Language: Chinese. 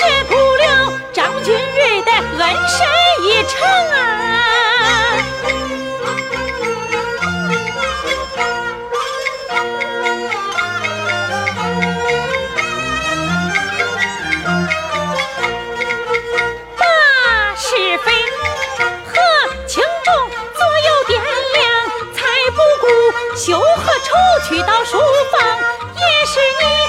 舍不了张君瑞的恩深义长啊！是非轻重左右掂量，才不顾去到书房，也是你。